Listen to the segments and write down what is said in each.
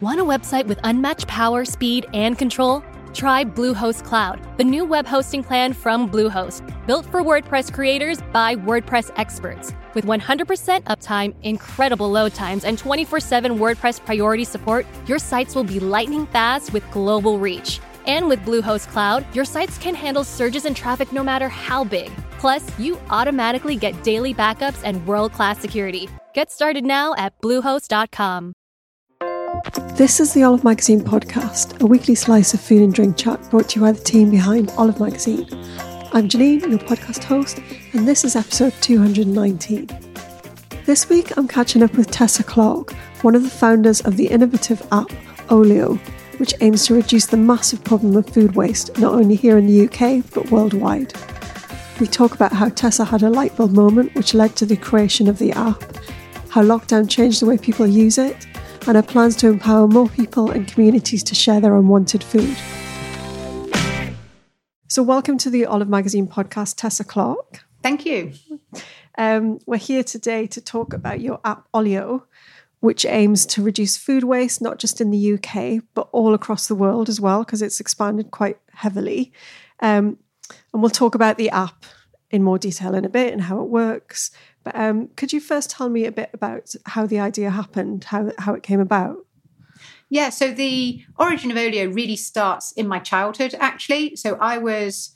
Want a website with unmatched power, speed, and control? Try Bluehost Cloud, the new web hosting plan from Bluehost, built for WordPress creators by WordPress experts. With 100% uptime, incredible load times, and 24 7 WordPress priority support, your sites will be lightning fast with global reach. And with Bluehost Cloud, your sites can handle surges in traffic no matter how big. Plus, you automatically get daily backups and world class security. Get started now at Bluehost.com. This is the Olive Magazine podcast, a weekly slice of food and drink chat brought to you by the team behind Olive Magazine. I'm Janine, your podcast host, and this is episode 219. This week, I'm catching up with Tessa Clarke, one of the founders of the innovative app Olio, which aims to reduce the massive problem of food waste, not only here in the UK, but worldwide. We talk about how Tessa had a light bulb moment which led to the creation of the app, how lockdown changed the way people use it, and her plans to empower more people and communities to share their unwanted food. So, welcome to the Olive Magazine podcast, Tessa Clarke. Thank you. Um, we're here today to talk about your app Olio, which aims to reduce food waste, not just in the UK, but all across the world as well, because it's expanded quite heavily. Um, and we'll talk about the app in more detail in a bit and how it works. But um, could you first tell me a bit about how the idea happened, how, how it came about? Yeah, so the origin of Olio really starts in my childhood, actually. So I was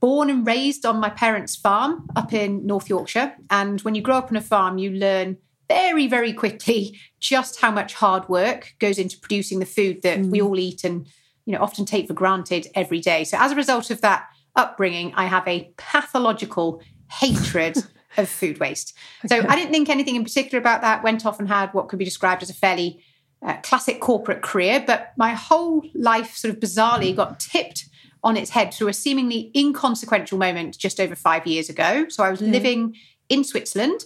born and raised on my parents' farm up in North Yorkshire. And when you grow up on a farm, you learn very, very quickly just how much hard work goes into producing the food that mm. we all eat and you know often take for granted every day. So as a result of that upbringing, I have a pathological hatred of food waste. Okay. So I didn't think anything in particular about that. Went off and had what could be described as a fairly uh, classic corporate career, but my whole life sort of bizarrely got tipped on its head through a seemingly inconsequential moment just over five years ago. So I was mm. living in Switzerland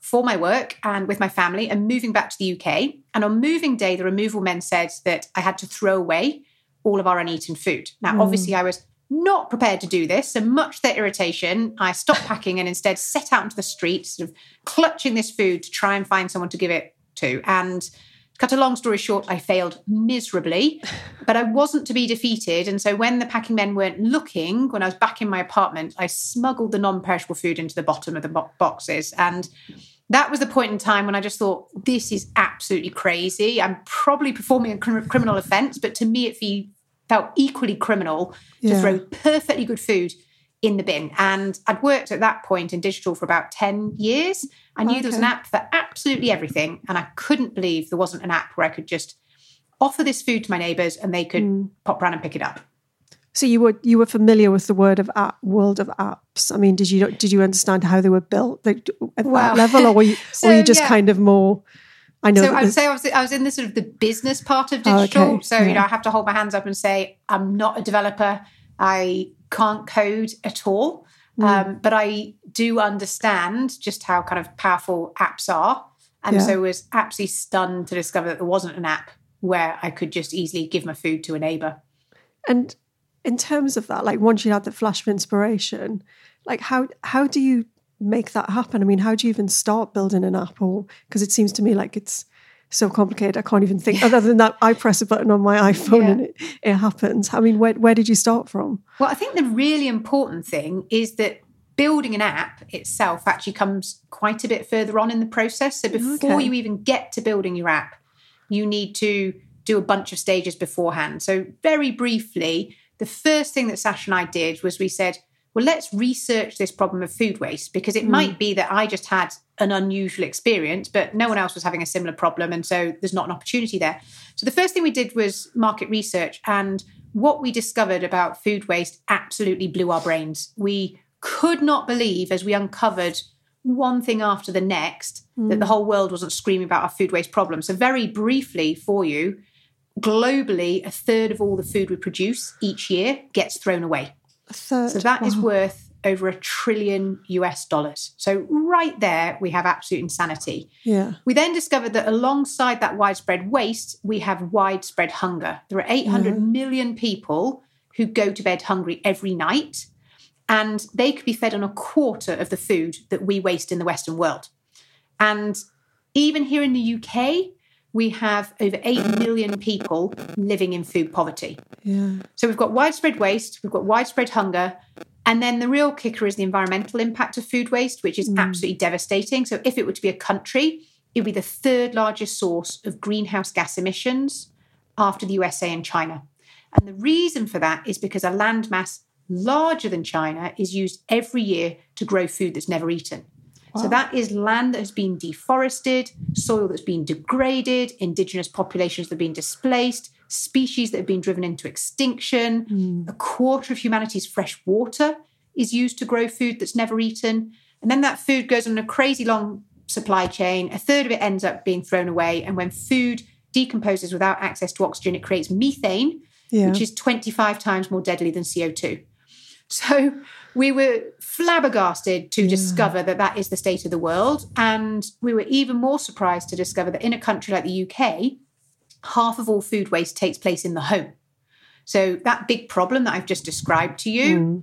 for my work and with my family and moving back to the UK. And on moving day, the removal men said that I had to throw away all of our uneaten food. Now, mm. obviously, I was not prepared to do this. So much their irritation, I stopped packing and instead set out into the street, sort of clutching this food to try and find someone to give it to. And Cut a long story short, I failed miserably, but I wasn't to be defeated. And so when the packing men weren't looking, when I was back in my apartment, I smuggled the non perishable food into the bottom of the bo- boxes. And that was the point in time when I just thought, this is absolutely crazy. I'm probably performing a cr- criminal offense, but to me, it fe- felt equally criminal to yeah. throw perfectly good food in the bin. And I'd worked at that point in digital for about 10 years. I knew okay. there was an app for absolutely everything. And I couldn't believe there wasn't an app where I could just offer this food to my neighbours and they could mm. pop around and pick it up. So you were you were familiar with the word of app, world of apps. I mean, did you did you understand how they were built like, at well, that level, or were you, so, or were you just yeah. kind of more? I know. So I would say I was, I was in the sort of the business part of digital. Oh, okay. So yeah. you know, I have to hold my hands up and say I'm not a developer. I can't code at all. Mm. Um, but I do understand just how kind of powerful apps are And Yeah. so was absolutely stunned to discover that there wasn't an app where I could just easily give my food to a neighbor. And in terms of that, like once you had the flash of inspiration, like how how do you make that happen? I mean, how do you even start building an app? Or because it seems to me like it's so complicated, I can't even think. Other than that, I press a button on my iPhone Yeah. and it, it happens. I mean, where where did you start from? Well, I think the really important thing is that building an app itself actually comes quite a bit further on in the process. So before Okay. you even get to building your app, you need to do a bunch of stages beforehand. So, very briefly, the first thing that Saasha and I did was we said, well, let's research this problem of food waste because it hmm. might be that I just had an unusual experience, but no one else was having a similar problem. And so there's not an opportunity there. So the first thing we did was market research. And what we discovered about food waste absolutely blew our brains. We could not believe as we uncovered one thing after the next that hmm. the whole world wasn't screaming about our food waste problem. So, very briefly for you, globally, a third of all the food we produce each year gets thrown away. So that is Wow. worth over a trillion US dollars. So right there, we have absolute insanity. yeah. We then discovered that alongside that widespread waste, we have widespread hunger. There are 800 million people who go to bed hungry every night, and they could be fed on a quarter of the food that we waste in the Western world. And even here in the UK, we have over 8 million people living in food poverty. Yeah. So we've got widespread waste, we've got widespread hunger, and then the real kicker is the environmental impact of food waste, which is mm. absolutely devastating. So if it were to be a country, it would be the third largest source of greenhouse gas emissions after the USA and China. And the reason for that is because a landmass larger than China is used every year to grow food that's never eaten. So that is land that has been deforested, soil that's been degraded, indigenous populations that have been displaced, species that have been driven into extinction. Hmm. A quarter of humanity's fresh water is used to grow food that's never eaten. And then that food goes on a crazy long supply chain. A third of it ends up being thrown away. And when food decomposes without access to oxygen, it creates methane, Yeah. which is 25 times more deadly than CO2. So we were flabbergasted to mm. discover that that is the state of the world. And we were even more surprised to discover that in a country like the UK, half of all food waste takes place in the home. So that big problem that I've just described to you, mm.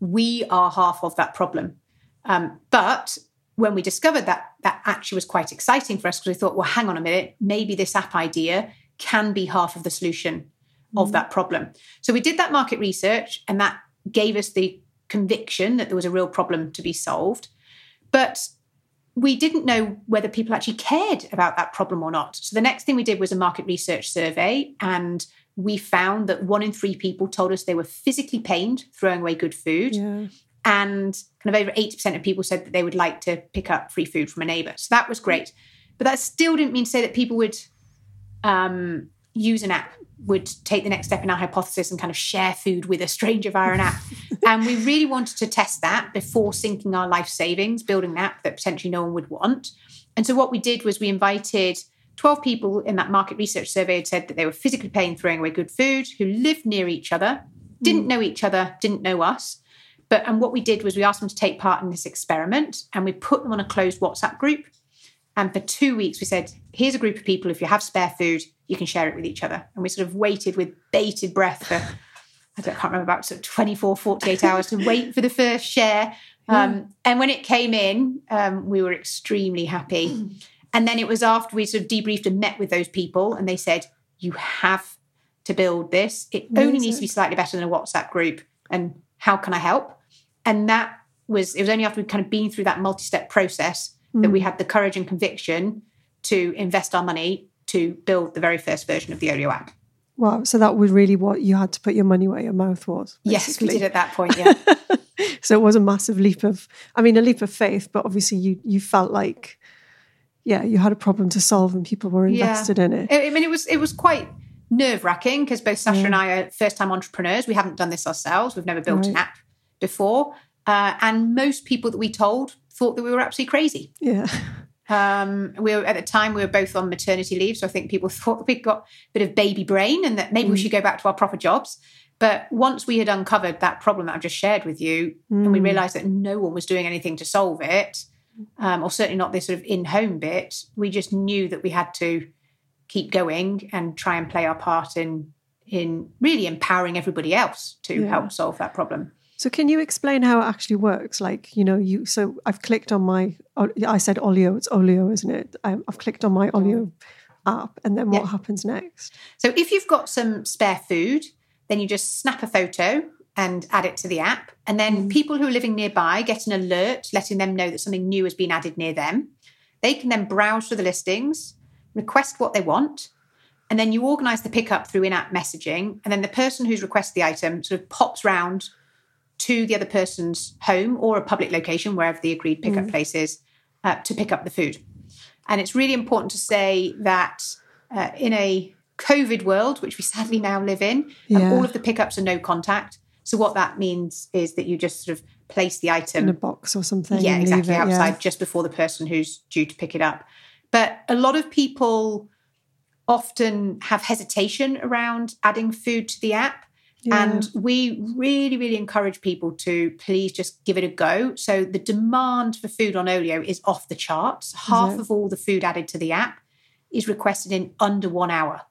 we are half of that problem. Um, but when we discovered that, that actually was quite exciting for us because we thought, well, hang on a minute, maybe this app idea can be half of the solution of mm. that problem. So we did that market research and that gave us the conviction that there was a real problem to be solved. But we didn't know whether people actually cared about that problem or not. So the next thing we did was a market research survey, and we found that one in three people told us they were physically pained throwing away good food. Yeah. And kind of over 80% of people said that they would like to pick up free food from a neighbor. So that was great. But that still didn't mean to say that people would um, use an app, would take the next step in our hypothesis and kind of share food with a stranger via an app. and we really wanted to test that before sinking our life savings, building an app that potentially no one would want. And so what we did was we invited 12 people in that market research survey had said that they were physically paying throwing away good food, who lived near each other, didn't mm. know each other, didn't know us. But and what we did was we asked them to take part in this experiment and we put them on a closed WhatsApp group. And for two weeks, we said, here's a group of people. If you have spare food, you can share it with each other. And we sort of waited with bated breath for, I, don't, I can't remember, about sort of 24, 48 hours to wait for the first share. Um, and when it came in, um, we were extremely happy. And then it was after we sort of debriefed and met with those people, and they said, you have to build this. It only needs to be slightly better than a WhatsApp group. And how can I help? And that was, it was only after we'd kind of been through that multi step process that we had the courage and conviction to invest our money to build the very first version of the Olio app. Wow. So that was really what you had to put your money where your mouth was. Yes, we did at that point. Yeah. So it was a massive leap of, I mean, a leap of faith, but obviously you you felt like, yeah, you had a problem to solve and people were Yeah. invested in it. I mean, it was it was quite nerve wracking because both Saasha and I are first time entrepreneurs. We haven't done this ourselves. We've never built an app before, uh, and most people that we told thought that we were absolutely crazy. Yeah. Um, we were at the time we were both on maternity leave, so I think people thought that we'd got a bit of baby brain and that maybe we should go back to our proper jobs. But once we had uncovered that problem that I've just shared with you, and we realised that no one was doing anything to solve it, um, or certainly not this sort of in-home bit. We just knew that we had to keep going and try and play our part in in really empowering everybody else to Yeah. help solve that problem. So can you explain how it actually works? Like, you know, you so I've clicked on my I said Olio, it's Olio, isn't it? Um, I've clicked on my Olio app and then what Yeah. happens next? So if you've got some spare food, then you just snap a photo and add it to the app. And then people who are living nearby get an alert letting them know that something new has been added near them. They can then browse through the listings, request what they want, and then you organize the pickup through in app messaging. And then the person who's requested the item sort of pops round to the other person's home or a public location, wherever the agreed pickup place is, uh, to pick up the food. And it's really important to say that uh, in a COVID world, which we sadly now live in, um, all of the pickups are no contact. So what that means is that you just sort of place the item In a box or something? yeah, exactly it, outside yeah. just before the person who's due to pick it up. But a lot of people often have hesitation around adding food to the app. Yeah. And we really, really encourage people to please just give it a go. So the demand for food on Olio is off the charts. Half of all the food added to the app is requested in under one hour.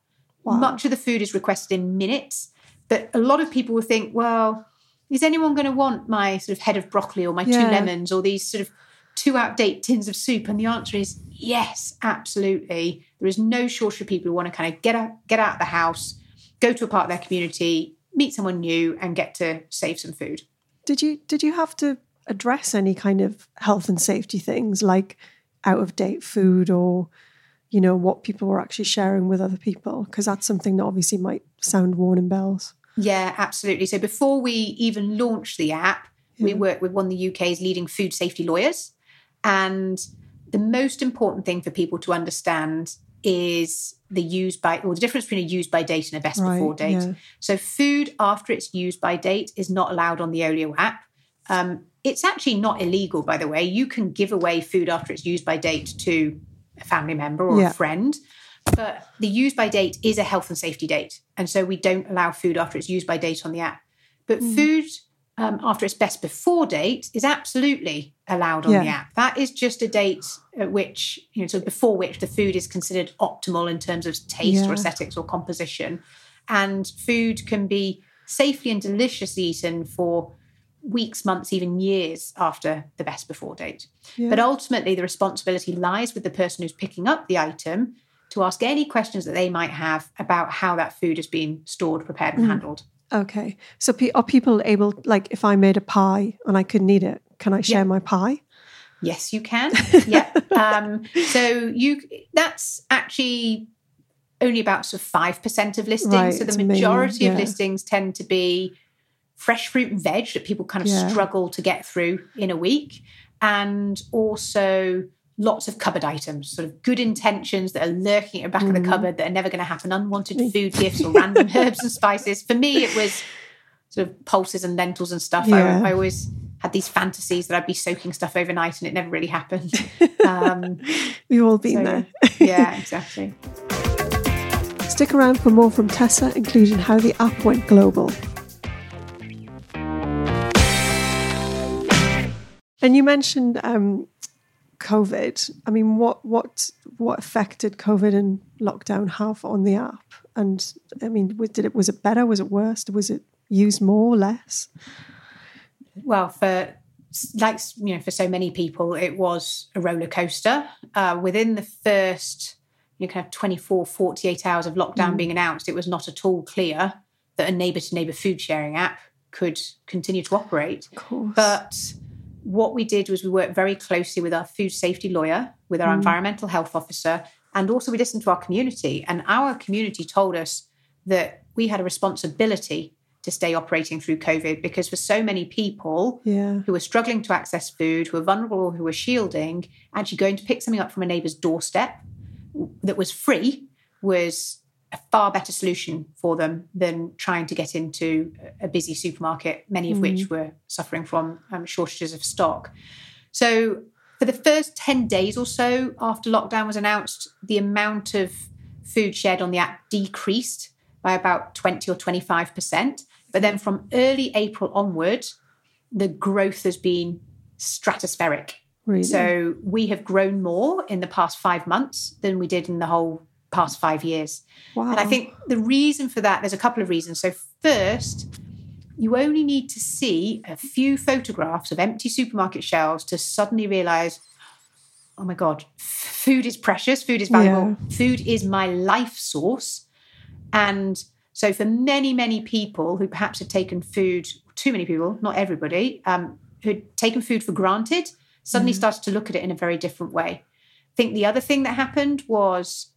Much of the food is requested in minutes. But a lot of people will think, well, is anyone going to want my sort of head of broccoli or my Yeah. two lemons or these sort of two out date tins of soup? And the answer is yes, absolutely. There is no shortage of people who want to kind of get out, get out of the house, go to a part of their community, meet someone new, and get to save some food. Did you did you have to address any kind of health and safety things like out of date food or you know what people were actually sharing with other people because that's something that obviously might sound warning bells. Yeah, absolutely. So before we even launched the app, we worked with one of the UK's leading food safety lawyers. And the most important thing for people to understand is the use by or the difference between a use by date and a best Right, before date. yeah. So food after its used by date is not allowed on the Olio app. Um, it's actually not illegal, by the way. You can give away food after it's used by date to a family member or Yeah. a friend. But the use by date is a health and safety date. And so we don't allow food after it's used by date on the app. But Hmm. food um, after its best before date is absolutely allowed on the app. That is just a date at which, you know, so before which the food is considered optimal in terms of taste Yeah. or aesthetics or composition. And food can be safely and deliciously eaten for weeks, months, even years after the best before date. Yeah. But ultimately, the responsibility lies with the person who's picking up the item to ask any questions that they might have about how that food has been stored, prepared, Mm. and handled. Okay, so pe- are people able like if I made a pie and I couldn't eat it, can I share Yeah. my pie? Yes, you can. yeah. Um, so you that's actually only about sort of five percent of listings. Right, so the majority of yeah. listings tend to be fresh fruit and veg that people kind of Yeah. struggle to get through in a week, and also lots of cupboard items, sort of good intentions that are lurking at the back of Mm. the cupboard that are never going to happen, unwanted food gifts or random herbs and spices. For me, it was sort of pulses and lentils and stuff. Yeah. I, I always had these fantasies that I'd be soaking stuff overnight and it never really happened. Um, We've all been so, there. yeah, exactly. Stick around for more from Tessa, including how the app went global. And you mentioned um, COVID. I mean, what what what effect did COVID and lockdown have on the app? And I mean, was, did it was it better? Was it worse? Was it used more, or less? Well, for like you know, for so many people, it was a roller coaster. Uh, within the first, you know, kind of 24, 48 hours of lockdown being announced, it was not at all clear that a neighbour to neighbour food sharing app could continue to operate. Of course. But what we did was we worked very closely with our food safety lawyer, with our mm. environmental health officer, and also we listened to our community. And our community told us that we had a responsibility to stay operating through COVID because for so many people yeah. who were struggling to access food, who were vulnerable, who were shielding, actually going to pick something up from a neighbour's doorstep that was free was a far better solution for them than trying to get into a busy supermarket, many of which were suffering from um, shortages of stock. So, for the first 10 days or so after lockdown was announced, the amount of food shared on the app decreased by about 20 or 25%. But then from early April onward, the growth has been stratospheric. Really? So we have grown more in the past five months than we did in the whole past five years. wow. And I think the reason for that, there's a couple of reasons. So, first, you only need to see a few photographs of empty supermarket shelves to suddenly realize, oh my God, food is precious, food is valuable, food is my life source. And so, for many, many people who perhaps had taken food, too many people, not everybody, um, who had taken food for granted, suddenly started to look at it in a very different way. I think the other thing that happened was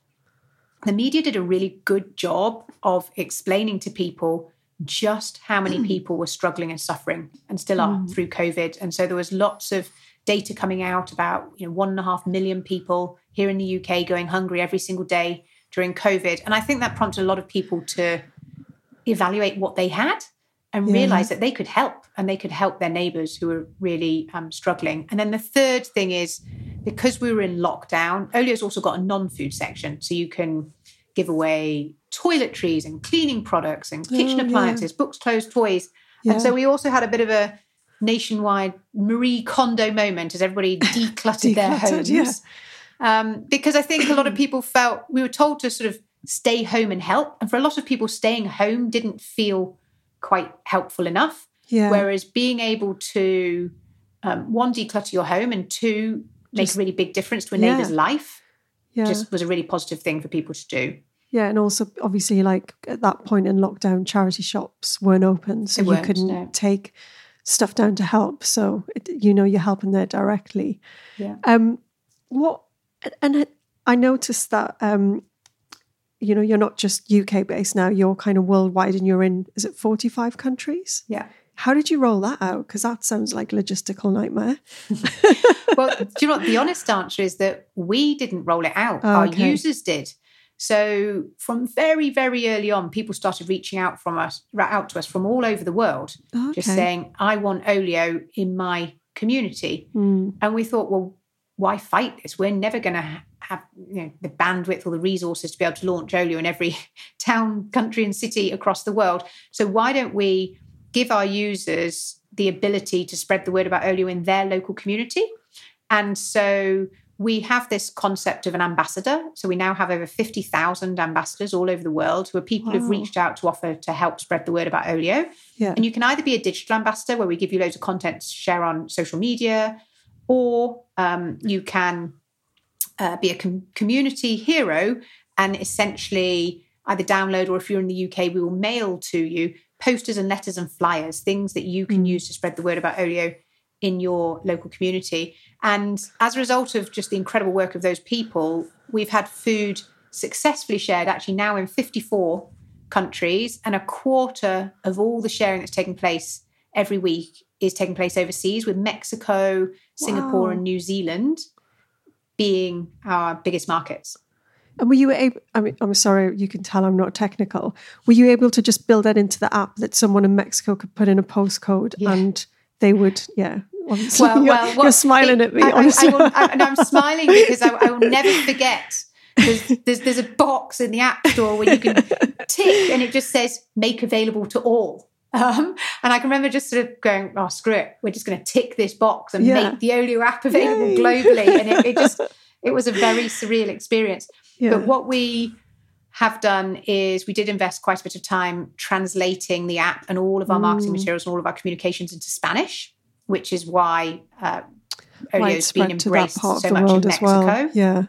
the media did a really good job of explaining to people just how many people were struggling and suffering and still are through COVID. And so there was lots of data coming out about you know one and a half million people here in the UK going hungry every single day during COVID. And I think that prompted a lot of people to evaluate what they had and Yeah. realize that they could help and they could help their neighbors who were really um, struggling. And then the third thing is because we were in lockdown, Olio's also got a non food section. So you can give away toiletries and cleaning products and kitchen Oh, yeah. appliances, books, clothes, toys. Yeah. And so we also had a bit of a nationwide Marie Kondo moment as everybody decluttered their homes. yeah. Um, because I think a lot of people felt we were told to sort of stay home and help. And for a lot of people, staying home didn't feel quite helpful enough. yeah. Whereas being able to, um, one, declutter your home and two, make Just- a really big difference to a Yeah. neighbour's life yeah. just was a really positive thing for people to do. Yeah, and also obviously, like at that point in lockdown, charity shops weren't open, so you weren't, couldn't no. take stuff down to help. So it, you know you're helping there directly. Yeah. Um, what? And I noticed that um, you know you're not just UK based now; you're kind of worldwide, and you're in is it 45 countries? Yeah. How did you roll that out? Because that sounds like a logistical nightmare. well, do you know what? The honest answer is that we didn't roll it out. Oh, Our okay. users did. So from very, very early on, people started reaching out from us, out to us from all over the world, just saying, "I want Olio in my community." Mm, And we thought, well, why fight this? We're never going to have you know, the bandwidth or the resources to be able to launch Olio in every town, country, and city across the world. So why don't we give our users the ability to spread the word about Olio in their local community? And so we have this concept of an ambassador. So we now have over 50,000 ambassadors all over the world who are people who've reached out to offer to help spread the word about Olio. yeah. And you can either be a digital ambassador where we give you loads of content to share on social media, or um, you can uh, be a com- community hero and essentially either download or if you're in the UK, we will mail to you posters and letters and flyers, things that you can mm. use to spread the word about Olio in your local community. And as a result of just the incredible work of those people, we've had food successfully shared actually now in 54 countries, and a quarter of all the sharing that's taking place every week is taking place overseas, with Mexico, Singapore, Wow. and New Zealand being our biggest markets. And were you able? I mean, I'm sorry, you can tell I'm not technical. Were you able to just build that into the app that someone in Mexico could put in a postcode Yeah. and they would? Yeah, obviously, Well, you're, well, you're smiling at me. I, I- honestly, I will, I, and I'm smiling because I, I will never forget. There's, there's there's a box in the app store where you can tick, and it just says "make available to all." Um, and I can remember just sort of going, "Oh, screw it! We're just going to tick this box and Yeah. make the Olio app available Yay. globally." And it, it just it was a very surreal experience. Yeah. But what we have done is we did invest quite a bit of time translating the app and all of our marketing Mm. materials and all of our communications into Spanish, which is why uh, it's been spread to that embraced so much in Mexico. well. Yeah,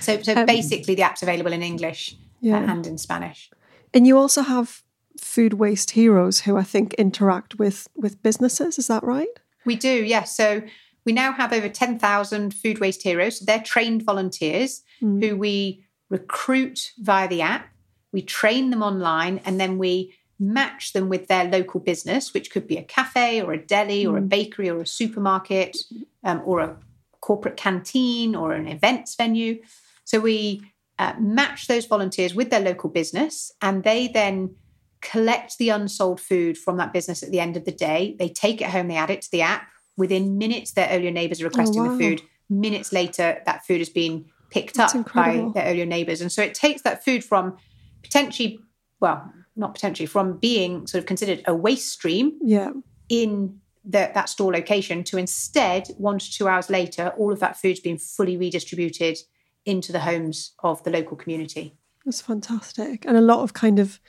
So, so Um, basically, the app's available in English yeah. and in Spanish. And you also have food waste heroes who I think interact with with businesses. Is that right? We do, yes. So we now have over 10,000 food waste heroes. They're trained volunteers Mm. who we recruit via the app. We train them online and then we match them with their local business, which could be a cafe or a deli or a bakery or a supermarket um, or a corporate canteen or an events venue. So we uh, match those volunteers with their local business and they then collect the unsold food from that business at the end of the day. They take it home, they add it to the app. Within minutes, their Olio neighbors are requesting wow. the food. Minutes later, that food has been picked That's up by their Olio neighbors. And so it takes that food from potentially, well, not potentially, from being sort of considered a waste stream Yeah, in the, that store location to instead, one to two hours later, all of that food's been fully redistributed into the homes of the local community. That's fantastic. And a lot of kind of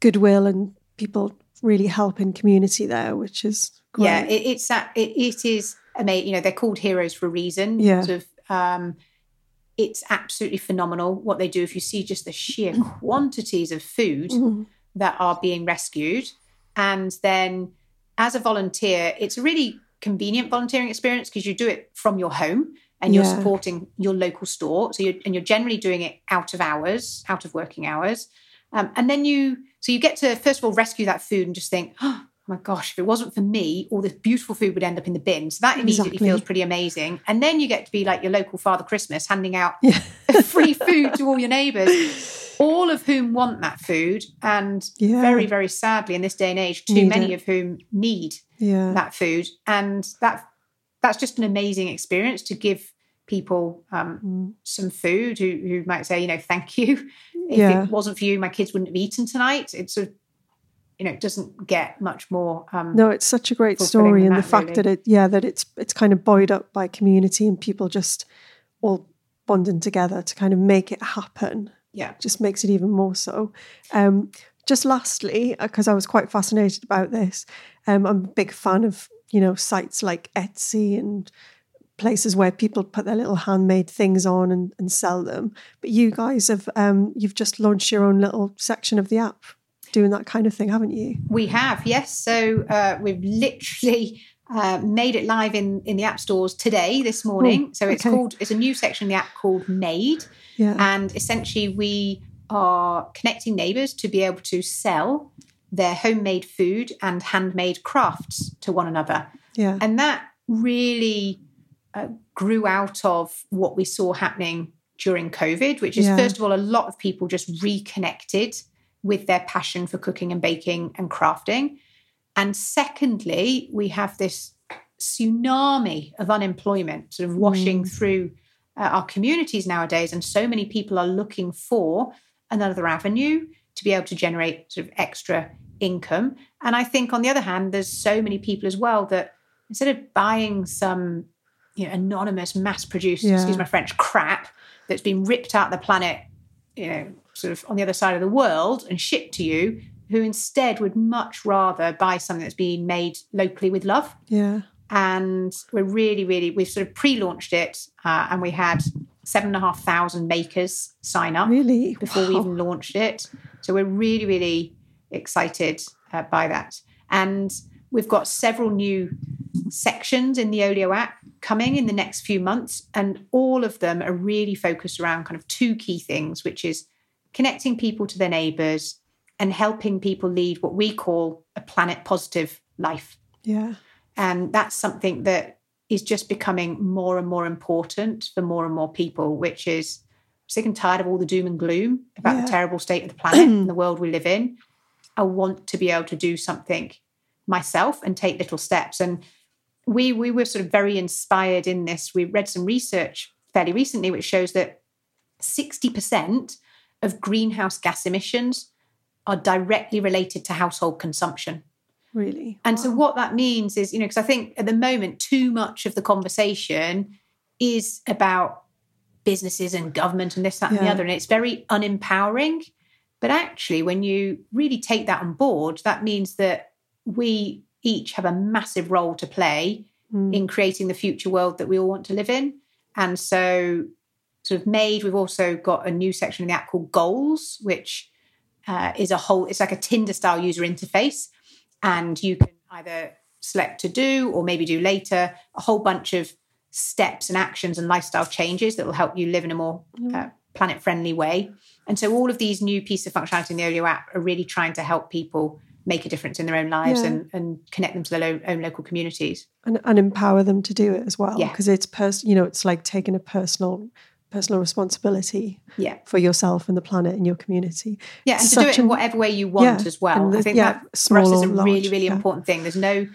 goodwill and people really helping community there, which is great. Yeah, it, it's that it, it is amazing. You know, they're called heroes for a reason. Yeah. Sort of, um, it's absolutely phenomenal what they do. If you see just the sheer Mm. quantities of food Mm-hmm. that are being rescued, and then as a volunteer, it's a really convenient volunteering experience because you do it from your home and you're Yeah. supporting your local store. So you're, and you're generally doing it out of hours, out of working hours. Um, and then you, so you get to first of all rescue that food and just think, oh my gosh, if it wasn't for me, all this beautiful food would end up in the bin. So that immediately Exactly. feels pretty amazing. And then you get to be like your local Father Christmas, handing out Yeah. free food to all your neighbours, all of whom want that food. And Yeah. very, very sadly, in this day and age, too Need many it. of whom need Yeah. that food. And that that's just an amazing experience to give people um, Mm. some food who, who might say, you know, thank you. If it wasn't for you, my kids wouldn't have eaten tonight. It's sort of, you know, it doesn't get much more. Um, No, it's such a great story, and the fact really. that it, yeah, that it's it's kind of buoyed up by community and people just all bonding together to kind of make it happen. Yeah. just makes it even more so. Um, just lastly, because I was quite fascinated about this, um, I'm a big fan of you know sites like Etsy and places where people put their little handmade things on and, and sell them. But you guys have um, you've just launched your own little section of the app doing that kind of thing, haven't you? We have, yes. So uh, we've literally uh, made it live in, in the app stores today, this morning. Oh, so it's okay. called, it's a new section in the app called Made. Yeah. And essentially, we are connecting neighbours to be able to sell their homemade food and handmade crafts to one another. Yeah. And that really uh, grew out of what we saw happening during COVID, which is, Yeah. first of all, a lot of people just reconnected with their passion for cooking and baking and crafting. And secondly, we have this tsunami of unemployment sort of washing through uh, our communities nowadays. And so many people are looking for another avenue to be able to generate sort of extra income. And I think, on the other hand, there's so many people as well that instead of buying some you know, anonymous, mass produced, Yeah. excuse my French, crap that's been ripped out the planet, you know, sort of on the other side of the world and shipped to you, who instead would much rather buy something that's being made locally with love Yeah. and we're really, really, we've sort of pre-launched it, uh, and we had seven and a half thousand makers sign up Really? before we even launched it. So we're really, really excited uh, by that, and we've got several new sections in the Olio app coming in the next few months, and all of them are really focused around kind of two key things, which is connecting people to their neighbours and helping people lead what we call a planet positive life. Yeah. And that's something that is just becoming more and more important for more and more people, which is sick and tired of all the doom and gloom about Yeah. the terrible state of the planet and the world we live in. I want to be able to do something myself and take little steps. And we we were sort of very inspired in this. We read some research fairly recently which shows that 60% of greenhouse gas emissions are directly related to household consumption. Really. And so what that means is, you know, because I think at the moment too much of the conversation is about businesses and government and this, that, and the other. And it's very unempowering. But actually, when you really take that on board, that means that we each have a massive role to play Mm. in creating the future world that we all want to live in. And so, sort of made, we've also got a new section in the app called Goals, which uh, is a whole, it's like a Tinder style user interface. And you can either select to do or maybe do later a whole bunch of steps and actions and lifestyle changes that will help you live in a more uh, planet friendly way. And so, all of these new pieces of functionality in the Olio app are really trying to help people make a difference in their own lives Yeah. and, and connect them to their lo- own local communities. and, and empower them to do it as well Yeah. because it's pers- you know it's like taking a personal personal responsibility Yeah. for yourself and the planet and your community Yeah, and to do it in whatever way you want Yeah, as well. the- I think yeah, that for us is a large, really, really yeah. important thing. There's no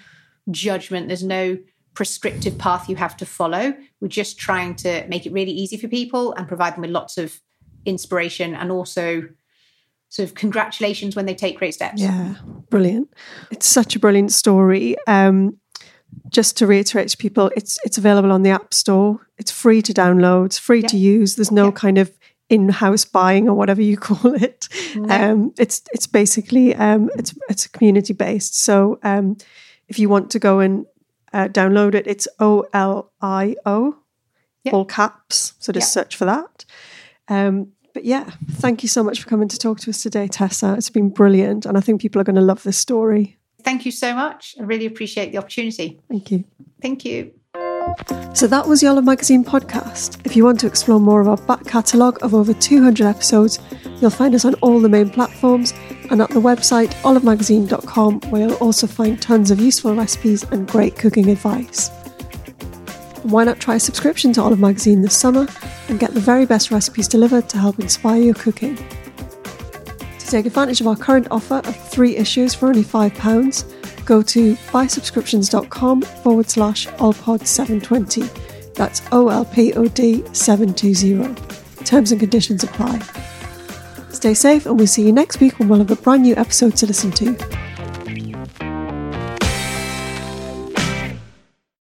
judgment, there's no prescriptive path you have to follow. We're just trying to make it really easy for people and provide them with lots of inspiration and also sort of congratulations when they take great steps. yeah brilliant it's such a brilliant story um just to reiterate to people, it's it's available on the App Store. It's free to download. It's free to use. There's no kind of in-house buying or whatever you call it. Um, it's it's basically um, it's it's community based. So um, if you want to go and uh, download it, it's O L I O, all caps. So just search for that. Um, but yeah, thank you so much for coming to talk to us today, Tessa. It's been brilliant, and I think people are going to love this story. Thank you so much. I really appreciate the opportunity. Thank you. Thank you. So that was the Olive Magazine podcast. If you want to explore more of our back catalogue of over 200 episodes, you'll find us on all the main platforms and at the website olivemagazine.com, where you'll also find tons of useful recipes and great cooking advice. Why not try a subscription to Olive Magazine this summer and get the very best recipes delivered to help inspire your cooking? To take advantage of our current offer of three issues for only £5, go to buysubscriptions.com forward slash olpod720. That's O-L-P-O-D 720. Terms and conditions apply. Stay safe and we'll see you next week when we'll have a brand new episode to listen to.